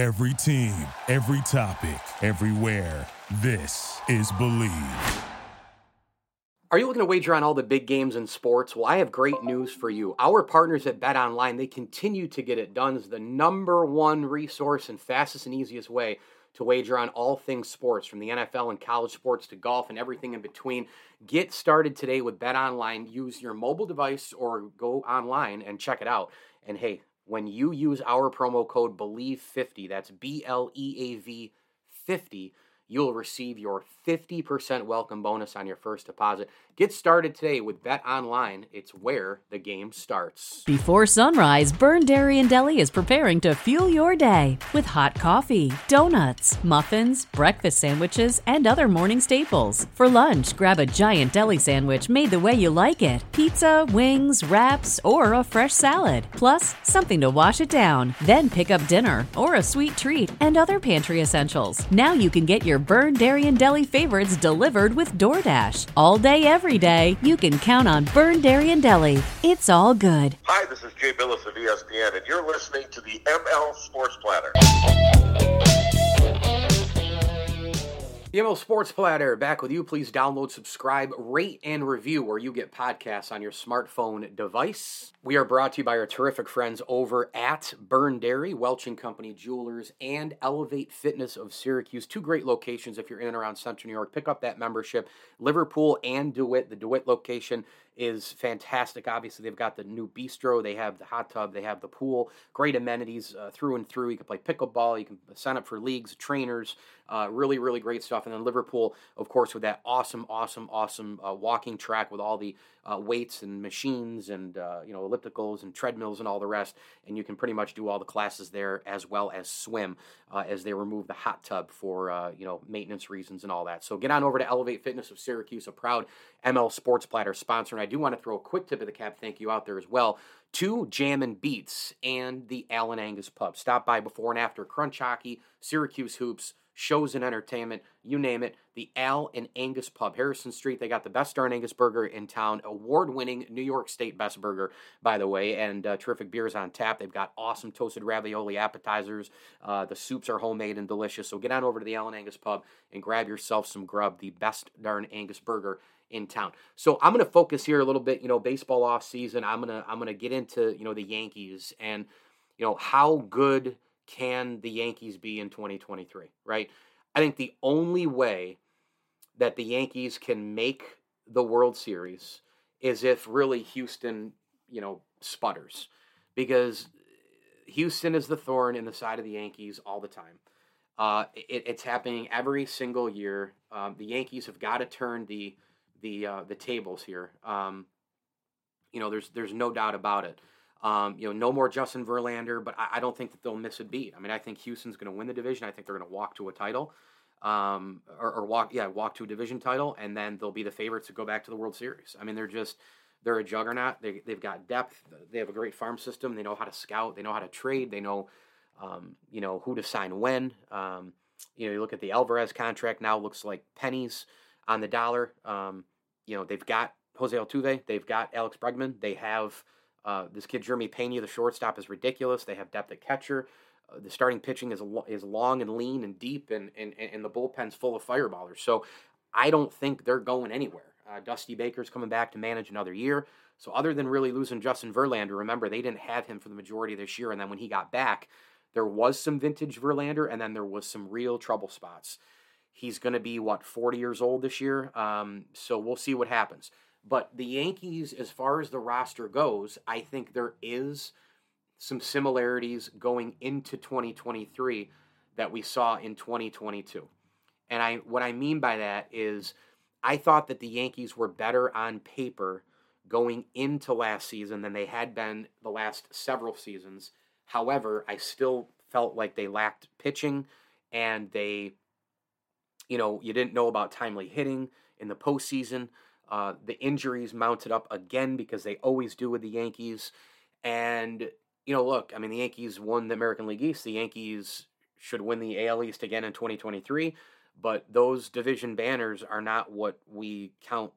Every team, every topic, everywhere. This is Bleav. Are you looking to wager on all the big games in sports? Well, I have great news for you. Our partners at Bet Online, they continue to get it done as the number one resource and fastest and easiest way to wager on all things sports, from the NFL and college sports to golf and everything in between. Get started today with Bet Online. Use your mobile device or go online and check it out. And hey, when you use our promo code BLEAV50, that's B L E A V 50, you'll receive your 50% welcome bonus on your first deposit. Get started today with Bet Online. It's where the game starts. Before sunrise, Byrne Dairy and Deli is preparing to fuel your day with hot coffee, donuts, muffins, breakfast sandwiches, and other morning staples. For lunch, grab a giant deli sandwich made the way you like it pizza, wings, wraps, or a fresh salad. Plus, something to wash it down. Then pick up dinner or a sweet treat and other pantry essentials. Now you can get your Byrne Dairy and Deli favorites delivered with DoorDash. All day, every day, you can count on Byrne Dairy and Deli. It's all good. Hi, this is Jay Bilas of ESPN, and you're listening to the ML Sports Platter. DMO Sports Platter back with you. Please download, subscribe, rate, and review where you get podcasts on your smartphone device. We are brought to you by our terrific friends over at Byrne Dairy, Welch and Company Jewelers, and Elevate Fitness of Syracuse. Two great locations if you're in and around Central New York. Pick up that membership. Liverpool and DeWitt. The DeWitt location is fantastic. Obviously, they've got the new bistro, they have the hot tub, they have the pool. Great amenities uh, through and through. You can play pickleball, you can sign up for leagues, trainers. Uh, really, really great stuff. And then Liverpool, of course, with that awesome, awesome, awesome uh, walking track with all the uh, weights and machines and uh, you know ellipticals and treadmills and all the rest. And you can pretty much do all the classes there as well as swim uh, as they remove the hot tub for uh, you know maintenance reasons and all that. So get on over to Elevate Fitness of Syracuse, a proud ML Sports Platter sponsor. And I do want to throw a quick tip of the cap thank you out there as well to Jam and Beats and the Allen Angus Pub. Stop by before and after Crunch Hockey, Syracuse Hoops shows and entertainment, you name it. The Al and Angus Pub, Harrison Street. They got the best darn Angus burger in town, award-winning New York State best burger, by the way, and uh, terrific beers on tap. They've got awesome toasted ravioli appetizers. Uh, the soups are homemade and delicious. So get on over to the Al and Angus Pub and grab yourself some grub, the best darn Angus burger in town. So I'm going to focus here a little bit, you know, baseball off season. I'm going to I'm going to get into, you know, the Yankees and you know, how good can the Yankees be in 2023, right? I think the only way that the Yankees can make the World Series is if really Houston, you know, sputters. Because Houston is the thorn in the side of the Yankees all the time. Uh, it, it's happening every single year. Um, the Yankees have got to turn the the uh, the tables here. Um, you know, there's there's no doubt about it. Um, you know, no more Justin Verlander, but I, I, don't think that they'll miss a beat. I mean, I think Houston's going to win the division. I think they're going to walk to a title, um, or, or, walk, yeah, walk to a division title, and then they'll be the favorites to go back to the World Series. I mean, they're just they're a juggernaut. They they've got depth. They have a great farm system. They know how to scout. They know how to trade. They know, um, you know, who to sign when. Um, you know, you look at the Alvarez contract now looks like pennies on the dollar. Um, you know, they've got Jose Altuve. They've got Alex Bregman. They have uh, this kid Jeremy Pena, the shortstop, is ridiculous. They have depth at catcher. Uh, the starting pitching is is long and lean and deep, and, and and the bullpen's full of fireballers. So I don't think they're going anywhere. Uh, Dusty Baker's coming back to manage another year. So other than really losing Justin Verlander, remember they didn't have him for the majority of this year, and then when he got back, there was some vintage Verlander, and then there was some real trouble spots. He's going to be what 40 years old this year, um, so we'll see what happens. But the Yankees, as far as the roster goes, I think there is some similarities going into 2023 that we saw in 2022. And I what I mean by that is I thought that the Yankees were better on paper going into last season than they had been the last several seasons. However, I still felt like they lacked pitching and they you know, you didn't know about timely hitting in the postseason. Uh, the injuries mounted up again because they always do with the Yankees. And, you know, look, I mean, the Yankees won the American League East. The Yankees should win the AL East again in 2023. But those division banners are not what we count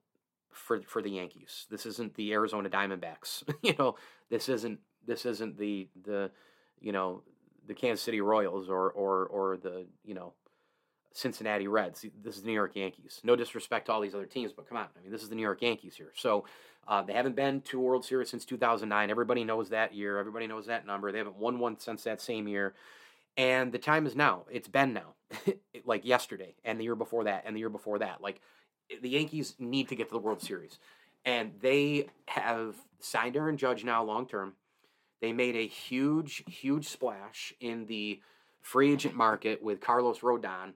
for for the Yankees. This isn't the Arizona Diamondbacks. you know, this isn't this isn't the the you know the Kansas City Royals or or or the you know Cincinnati Reds. This is the New York Yankees. No disrespect to all these other teams, but come on. I mean, this is the New York Yankees here. So uh, they haven't been to World Series since 2009. Everybody knows that year. Everybody knows that number. They haven't won one since that same year. And the time is now. It's been now, like yesterday, and the year before that, and the year before that. Like the Yankees need to get to the World Series, and they have signed Aaron Judge now long term. They made a huge, huge splash in the free agent market with Carlos Rodon.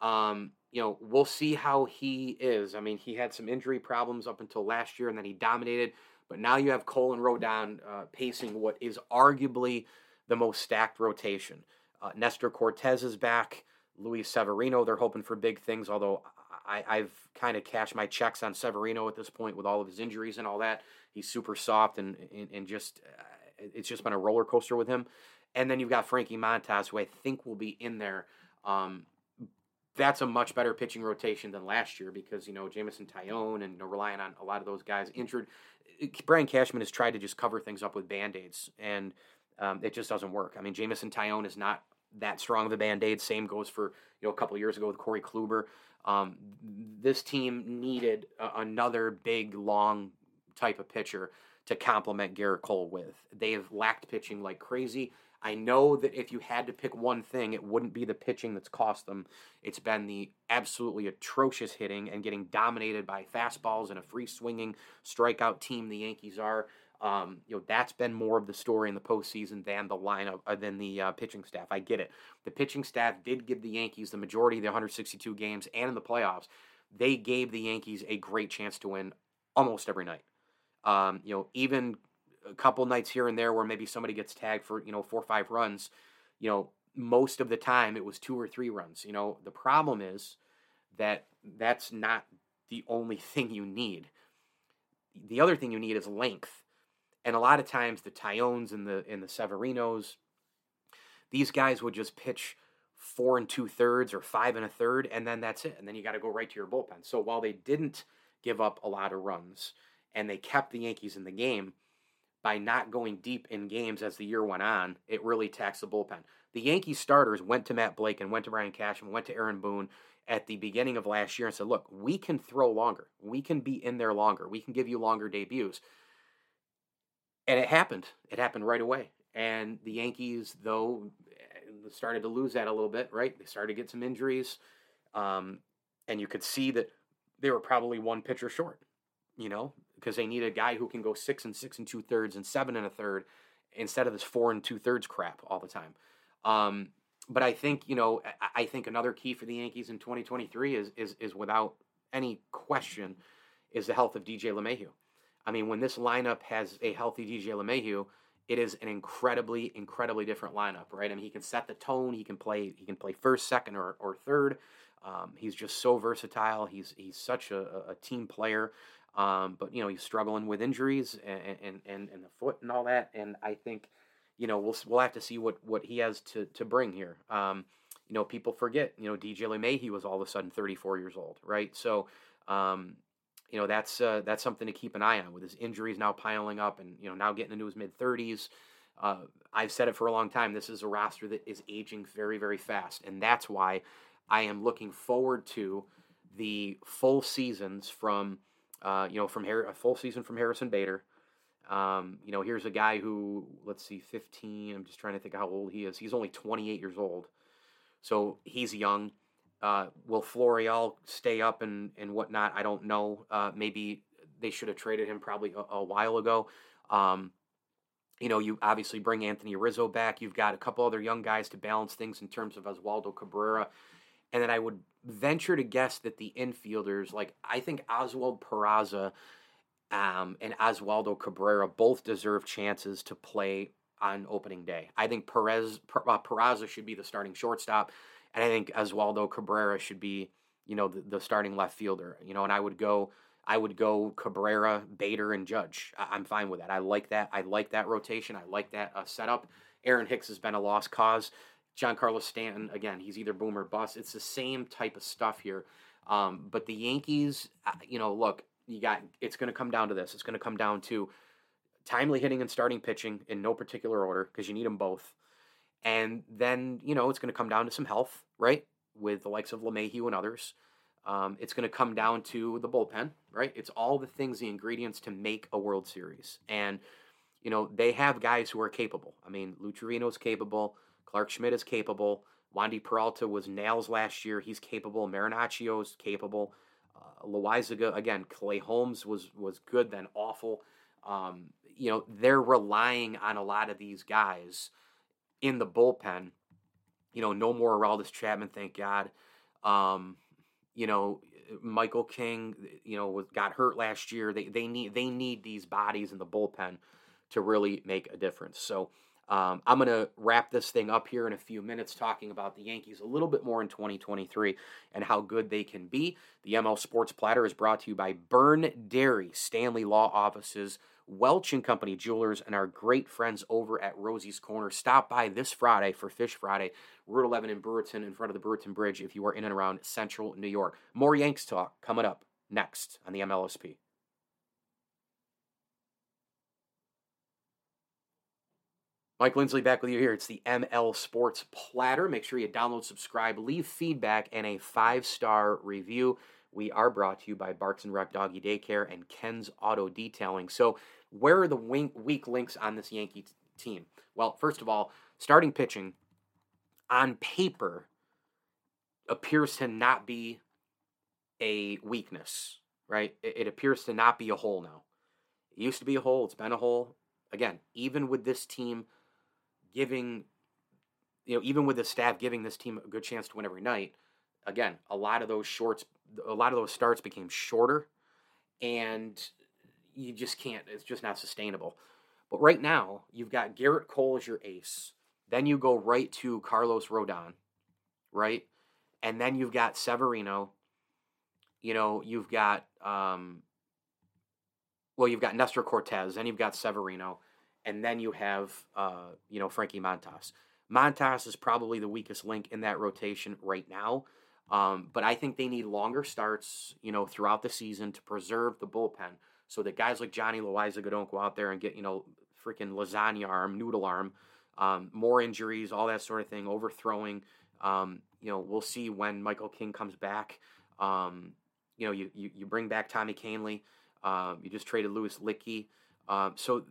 Um, you know, we'll see how he is. I mean, he had some injury problems up until last year, and then he dominated. But now you have Cole and Rodon uh, pacing what is arguably the most stacked rotation. Uh, Nestor Cortes is back. Luis Severino, they're hoping for big things, although I, have kind of cashed my checks on Severino at this point with all of his injuries and all that. He's super soft and, and, and just, uh, it's just been a roller coaster with him. And then you've got Frankie Montas, who I think will be in there. Um, that's a much better pitching rotation than last year because, you know, Jameson Taillon and, you know, relying on a lot of those guys injured. Brian Cashman has tried to just cover things up with band aids, and um, it just doesn't work. I mean, Jameson Taillon is not that strong of a band aid. Same goes for you know a couple years ago with Corey Kluber. Um, this team needed a, another big, long type of pitcher to complement Gerrit Cole with. They have lacked pitching like crazy. I know that if you had to pick one thing, it wouldn't be the pitching that's cost them. It's been the absolutely atrocious hitting and getting dominated by fastballs and a free swinging strikeout team the Yankees are. Um, you know that's been more of the story in the postseason than the lineup uh, than the uh, pitching staff. I get it. The pitching staff did give the Yankees the majority of the 162 games and in the playoffs. They gave the Yankees a great chance to win almost every night. Um, you know, even a couple nights here and there where maybe somebody gets tagged for you know four or five runs. You know, most of the time it was two or three runs. You know, the problem is that that's not the only thing you need. The other thing you need is length and a lot of times the Taillons and the and the Severinos, these guys would just pitch four and two thirds or five and a third, and then that's it. And then you got to go right to your bullpen. So while they didn't give up a lot of runs and they kept the Yankees in the game by not going deep in games as the year went on, it really taxed the bullpen. The Yankees starters went to Matt Blake and went to Brian Cashman, went to Aaron Boone at the beginning of last year and said, look, we can throw longer. We can be in there longer. We can give you longer debuts. And it happened. It happened right away. And the Yankees, though, eh, started to lose that a little bit, right? They started to get some injuries. Um, and you could see that they were probably one pitcher short, you know, because they need a guy who can go six and six and two thirds and seven and a third instead of this four and two thirds crap all the time. Um, but I think, you know, I think another key for the Yankees in 2023 is, is, is without any question, is the health of DJ LeMahieu. I mean, when this lineup has a healthy DJ LeMahieu, it is an incredibly, incredibly different lineup, right? I mean, he can set the tone. He can play. He can play first, second, or, or third. Um, he's just so versatile. He's he's such a, a team player. Um, but you know, he's struggling with injuries and, and and and the foot and all that. And I think, you know, we'll we'll have to see what what he has to to bring here. Um, you know, people forget. You know, DJ LeMahieu was all of a sudden 34 years old, right? So. Um, you know that's uh, that's something to keep an eye on with his injuries now piling up and you know now getting into his mid 30s. Uh, I've said it for a long time. This is a roster that is aging very very fast, and that's why I am looking forward to the full seasons from uh, you know from Har- a full season from Harrison Bader. Um, you know, here's a guy who let's see, 15. I'm just trying to think how old he is. He's only 28 years old, so he's young. Uh, will Florial stay up and, and whatnot? I don't know. Uh, maybe they should have traded him probably a, a while ago. Um, you know, you obviously bring Anthony Rizzo back. You've got a couple other young guys to balance things in terms of Oswaldo Cabrera. And then I would venture to guess that the infielders, like I think Oswald Peraza um, and Oswaldo Cabrera, both deserve chances to play on opening day. I think Perez uh, Peraza should be the starting shortstop. And I think Oswaldo Cabrera should be, you know, the, the, starting left fielder. You know, and I would go, I would go Cabrera, Bader, and Judge. I, am fine with that. I like that. I like that rotation. I like that uh, setup. Aaron Hicks has been a lost cause. Giancarlo Stanton, again, he's either boom or bust. It's the same type of stuff here. Um, but the Yankees, uh, you know, look, you got. It's going to come down to this. It's going to come down to timely hitting and starting pitching in no particular order because you need them both And then, you know, it's going to come down to some health, right? With the likes of LeMahieu and others. Um, it's going to come down to the bullpen, right? It's all the things, the ingredients to make a World Series. And, you know, they have guys who are capable. I mean, is capable. Clarke Schmidt is capable. Wandy Peralta was nails last year. He's capable. Marinaccio is capable. Uh, Loaisiga, again, Clay Holmes was was good, then awful. Um, you know, they're relying on a lot of these guys in the bullpen. You know, no more Aroldis Chapman, thank God. Um, you know, Michael King, you know, got hurt last year. They they need they need these bodies in the bullpen to really make a difference. So um, I'm going to wrap this thing up here in a few minutes, talking about the Yankees a little bit more in 2023 and how good they can be. The ML Sports Platter is brought to you by Byrne Dairy, Stanley Law Offices, Welch and Company Jewelers, and our great friends over at Rosie's Corner. Stop by this Friday for Fish Friday, Route 11 in Brewerton, in front of the Brewerton Bridge, if you are in and around Central New York. More Yanks talk coming up next on the MLSP. Mike Lindsley back with you here. It's the ML Sports Platter. Make sure you download, subscribe, leave feedback, and a five star review. We are brought to you by Barks and Rec Doggy Daycare and Ken's Auto Detailing. So, where are the weak links on this Yankee t- team? Well, first of all, starting pitching on paper appears to not be a weakness, right? It, it appears to not be a hole now. It used to be a hole, it's been a hole. Again, even with this team giving, you know, even with the staff giving this team a good chance to win every night, again, a lot of those shorts, a lot of those starts became shorter, and you just can't. It's just not sustainable. But right now, you've got Gerrit Cole as your ace. Then you go right to Carlos Rodon, right? And then you've got Severino. You know, you've got um, well, you've got Nestor Cortes, then you've got Severino and then you have uh, you know Frankie Montas. Montas is probably the weakest link in that rotation right now. Um, but I think they need longer starts, you know, throughout the season to preserve the bullpen so that guys like Johnny Loaisiga don't go out there and get, you know, freaking lasagna arm, noodle arm, um, more injuries, all that sort of thing, overthrowing. Um, you know, we'll see when Michael King comes back. Um, you know, you, you, you, bring back Tommy Kahnle. Uh, you just traded Louis Luetge. Um, so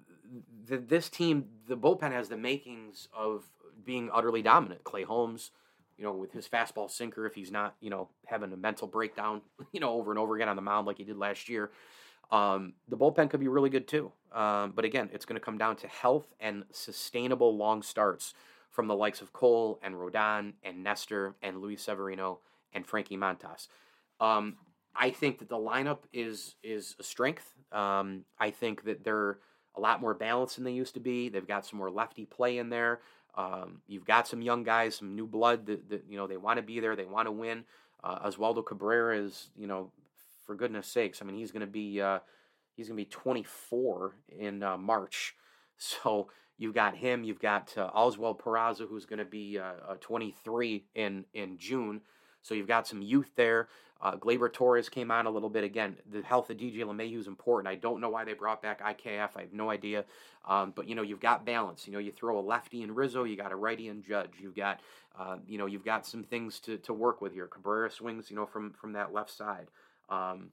the, this team, the bullpen has the makings of being utterly dominant. Clay Holmes, you know, with his fastball sinker, if he's not, you know, having a mental breakdown, you know, over and over again on the mound like he did last year, um, the bullpen could be really good too. Um, but again, it's going to come down to health and sustainable long starts from the likes of Cole and Rodon and Nestor and Luis Severino and Frankie Montas. Um, I think that the lineup is is a strength. Um, I think that they're a lot more balanced than they used to be. They've got some more lefty play in there. Um, you've got some young guys, some new blood that, that you know they want to be there, they want to win. Uh, Oswaldo Cabrera is, you know, for goodness sakes, I mean he's going to be uh, he's going to be 24 in uh, March, so you've got him. You've got uh, Oswald Peraza, who's going to be uh, 23 in in June. So you've got some youth there. Uh, Gleyber Torres came on a little bit again. The health of DJ LeMahieu is important. I don't know why they brought back IKF. I have no idea. Um, but you know, you've got balance. You know, you throw a lefty in Rizzo, you got a righty in Judge. You've got, uh, you know, you've got some things to, to work with here. Cabrera swings, you know, from from that left side. Um,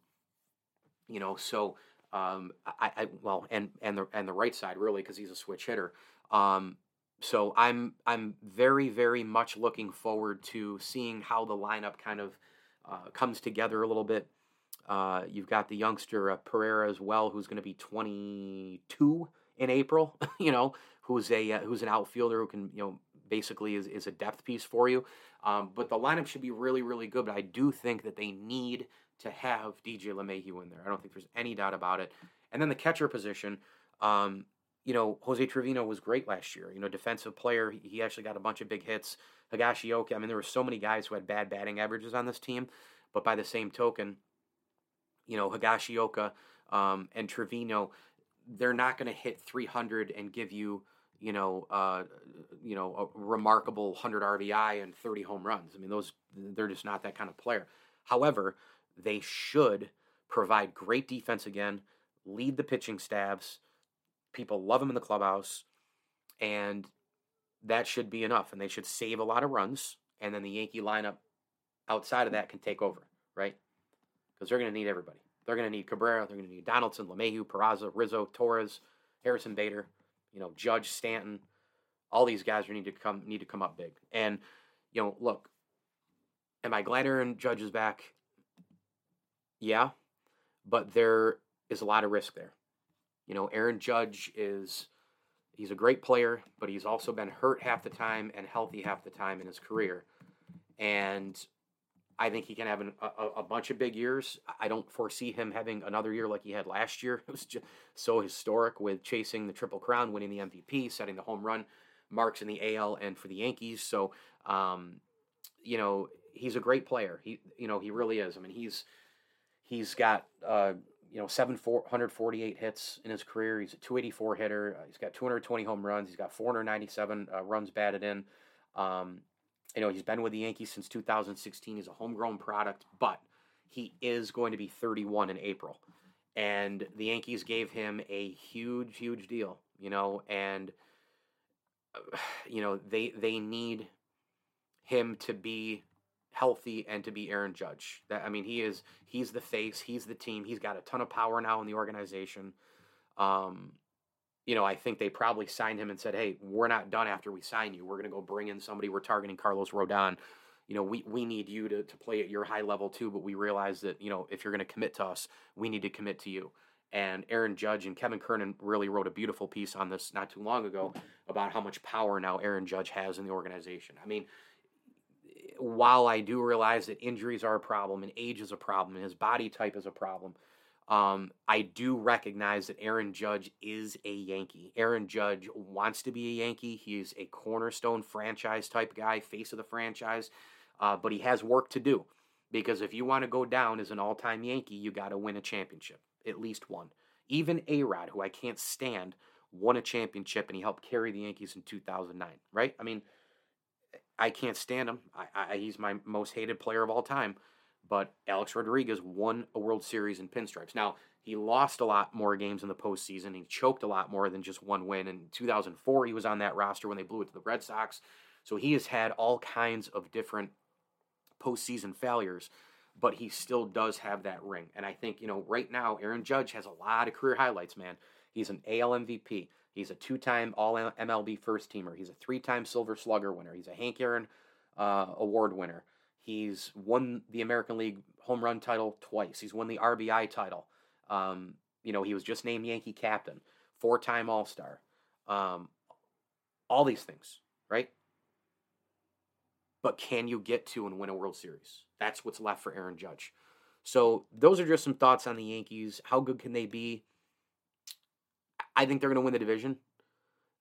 you know, so um, I, I well, and and the and the right side really because he's a switch hitter. Um, so I'm I'm very very much looking forward to seeing how the lineup kind of uh, comes together a little bit. Uh, you've got the youngster uh, Pereira as well, who's going to be 22 in April. you know, who's a uh, who's an outfielder who can you know basically is, is a depth piece for you. Um, but the lineup should be really really good. But I do think that they need to have DJ LeMahieu in there. I don't think there's any doubt about it. And then the catcher position. Um, you know, Jose Trevino was great last year. You know, defensive player. He actually got a bunch of big hits. Higashioka. I mean, there were so many guys who had bad batting averages on this team, but by the same token, you know, Higashioka um, and Trevino, they're not going to hit 300 and give you, you know, uh, you know, a remarkable 100 RBI and 30 home runs. I mean, those they're just not that kind of player. However, they should provide great defense again, lead the pitching stabs. People love them in the clubhouse, and that should be enough, and they should save a lot of runs, and then the Yankee lineup outside of that can take over, right? Because they're going to need everybody. They're going to need Cabrera. They're going to need Donaldson, LeMahieu, Peraza, Rizzo, Torres, Harrison Bader, you know, Judge, Stanton. All these guys need to come need to come up big. And you know, look, am I glad Aaron Judge is back? Yeah, but there is a lot of risk there. You know, Aaron Judge is he's a great player, but he's also been hurt half the time and healthy half the time in his career. And I think he can have an, a, a, bunch of big years. I don't foresee him having another year like he had last year. It was just so historic with chasing the Triple Crown, winning the MVP, setting the home run marks in the AL and for the Yankees. So, um, you know, he's a great player. He, you know, he really is. I mean, he's he's got uh, you know seven four hundred forty eight hits in his career. He's a 284 hitter. Uh, he's got 220 home runs. He's got 497 uh, runs batted in. Um, you know, he's been with the Yankees since 2016. He's a homegrown product, but he is going to be 31 in April. And the Yankees gave him a huge, huge deal, you know, and you know, they they need him to be healthy and to be Aaron Judge. That I mean, he is he's the face, he's the team. He's got a ton of power now in the organization. Um, you know, I think they probably signed him and said, "Hey, we're not done after we sign you. We're going to go bring in somebody. We're targeting Carlos Rodon. You know, we, we need you to, to play at your high level too, but we realize that, you know, if you're going to commit to us, we need to commit to you." And Aaron Judge and Kevin Kernan really wrote a beautiful piece on this not too long ago about how much power now Aaron Judge has in the organization. I mean, while I do realize that injuries are a problem and age is a problem and his body type is a problem, um, I do recognize that Aaron Judge is a Yankee. Aaron Judge wants to be a Yankee. He's a cornerstone franchise type guy, face of the franchise, uh, but he has work to do because if you want to go down as an all time Yankee, you got to win a championship, at least one. Even A Rod, who I can't stand, won a championship and he helped carry the Yankees in 2009, right? I mean, I can't stand him. I, I, he's my most hated player of all time but Alex Rodriguez won a World Series in pinstripes. Now, he lost a lot more games in the postseason. He choked a lot more than just one win. In 2004, he was on that roster when they blew it to the Red Sox. So he has had all kinds of different postseason failures, but he still does have that ring. And I think, you know, right now, Aaron Judge has a lot of career highlights, man. He's an AL MVP. He's a two time All MLB first teamer. He's a three time Silver Slugger winner. He's a Hank Aaron uh, Award winner. He's won the American League home run title twice. He's won the RBI title. Um, you know, he was just named Yankee captain, four time All Star. Um, all these things, right? But can you get to and win a World Series? That's what's left for Aaron Judge. So those are just some thoughts on the Yankees. How good can they be? I think they're going to win the division.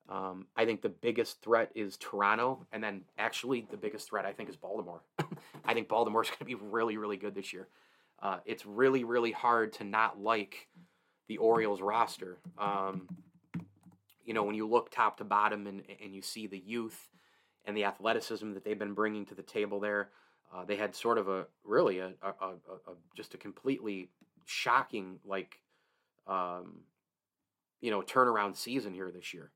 Um, I think the biggest threat is Toronto, and then actually the biggest threat I think is Baltimore. I think Baltimore's going to be really, really good this year. Uh, it's really, really hard to not like the Orioles roster. Um, you know, when you look top to bottom and, and you see the youth and the athleticism that they've been bringing to the table there, uh, they had sort of a really a, a, a, a just a completely shocking like um, you know turnaround season here this year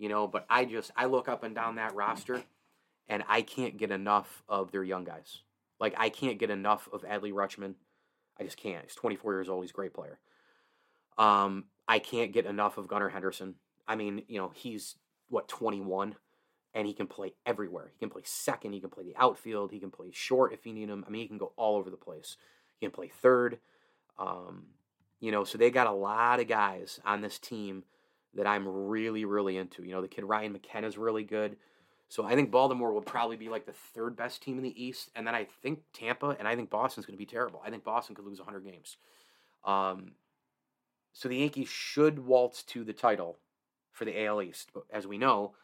you know, but I just I look up and down that roster and I can't get enough of their young guys. Like I can't get enough of Adley Rutschman. I just can't. He's 24 years old. He's a great player. Um, I can't get enough of Gunnar Henderson. I mean, you know, he's what 21 and he can play everywhere. He can play second, he can play the outfield, he can play short if you need him. I mean, he can go all over the place. He can play third. Um, you know, so they got a lot of guys on this team that I'm really, really into. You know, the kid Ryan McKenna is really good. So I think Baltimore will probably be like the third best team in the East, and then I think Tampa and I think Boston's going to be terrible. I think Boston could lose 100 games. Um, so the Yankees should waltz to the title for the AL East, but as we know,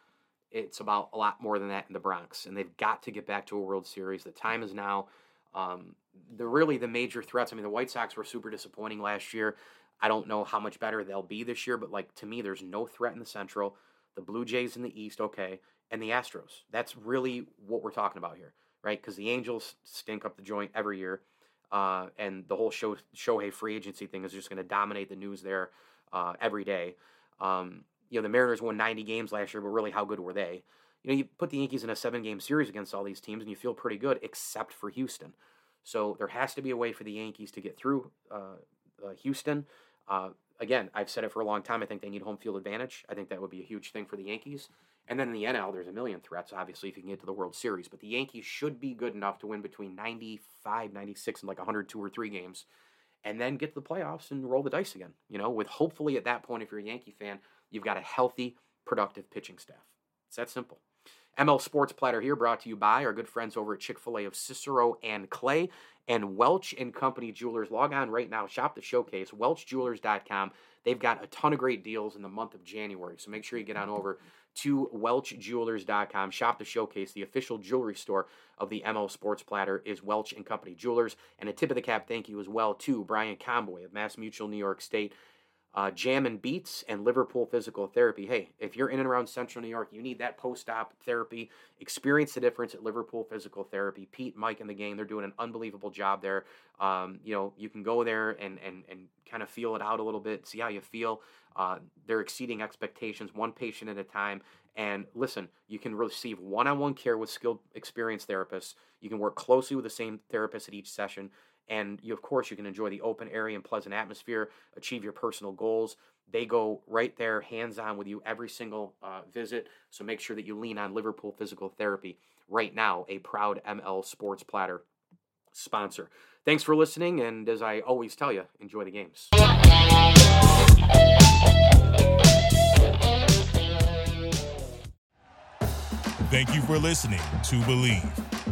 it's about a lot more than that in the Bronx, and they've got to get back to a World Series. The time is now. Um, the really the major threats. I mean, the White Sox were super disappointing last year. I don't know how much better they'll be this year, but like to me, there's no threat in the Central. The Blue Jays in the East, okay, and the Astros. That's really what we're talking about here, right? Because the Angels stink up the joint every year, uh, and the whole show Shohei free agency thing is just going to dominate the news there uh, every day. Um, you know, the Mariners won 90 games last year, but really, how good were they? You know, you put the Yankees in a seven game series against all these teams and you feel pretty good, except for Houston. So there has to be a way for the Yankees to get through uh, uh, Houston. Uh, again, I've said it for a long time. I think they need home field advantage. I think that would be a huge thing for the Yankees. And then in the NL, there's a million threats, obviously, if you can get to the World Series. But the Yankees should be good enough to win between 95, 96, and like 102 or three games, and then get to the playoffs and roll the dice again. You know, with hopefully at that point, if you're a Yankee fan, you've got a healthy, productive pitching staff. It's that simple. ML Sports Platter here, brought to you by our good friends over at Chick fil A of Cicero and Clay and Welch and Company Jewelers. Log on right now, shop the showcase, welchjewelers.com. They've got a ton of great deals in the month of January, so make sure you get on over to welchjewelers.com. Shop the showcase, the official jewelry store of the ML Sports Platter is Welch and Company Jewelers. And a tip of the cap thank you as well to Brian Comboy of Mass Mutual New York State uh, Jam and Beats, and Liverpool Physical Therapy. Hey, if you're in and around Central New York, you need that post-op therapy. Experience the difference at Liverpool Physical Therapy. Pete, Mike, and the gang, they're doing an unbelievable job there. Um, you know, you can go there and and and kind of feel it out a little bit, see how you feel. Uh, they're exceeding expectations, one patient at a time. And listen, you can receive one-on-one care with skilled, experienced therapists. You can work closely with the same therapist at each session and you of course you can enjoy the open area and pleasant atmosphere achieve your personal goals. They go right there hands on with you every single uh, visit so make sure that you lean on liverpool physical therapy right now a proud ml sports platter sponsor. Thanks for listening and as i always tell you enjoy the games. Thank you for listening to Bleav.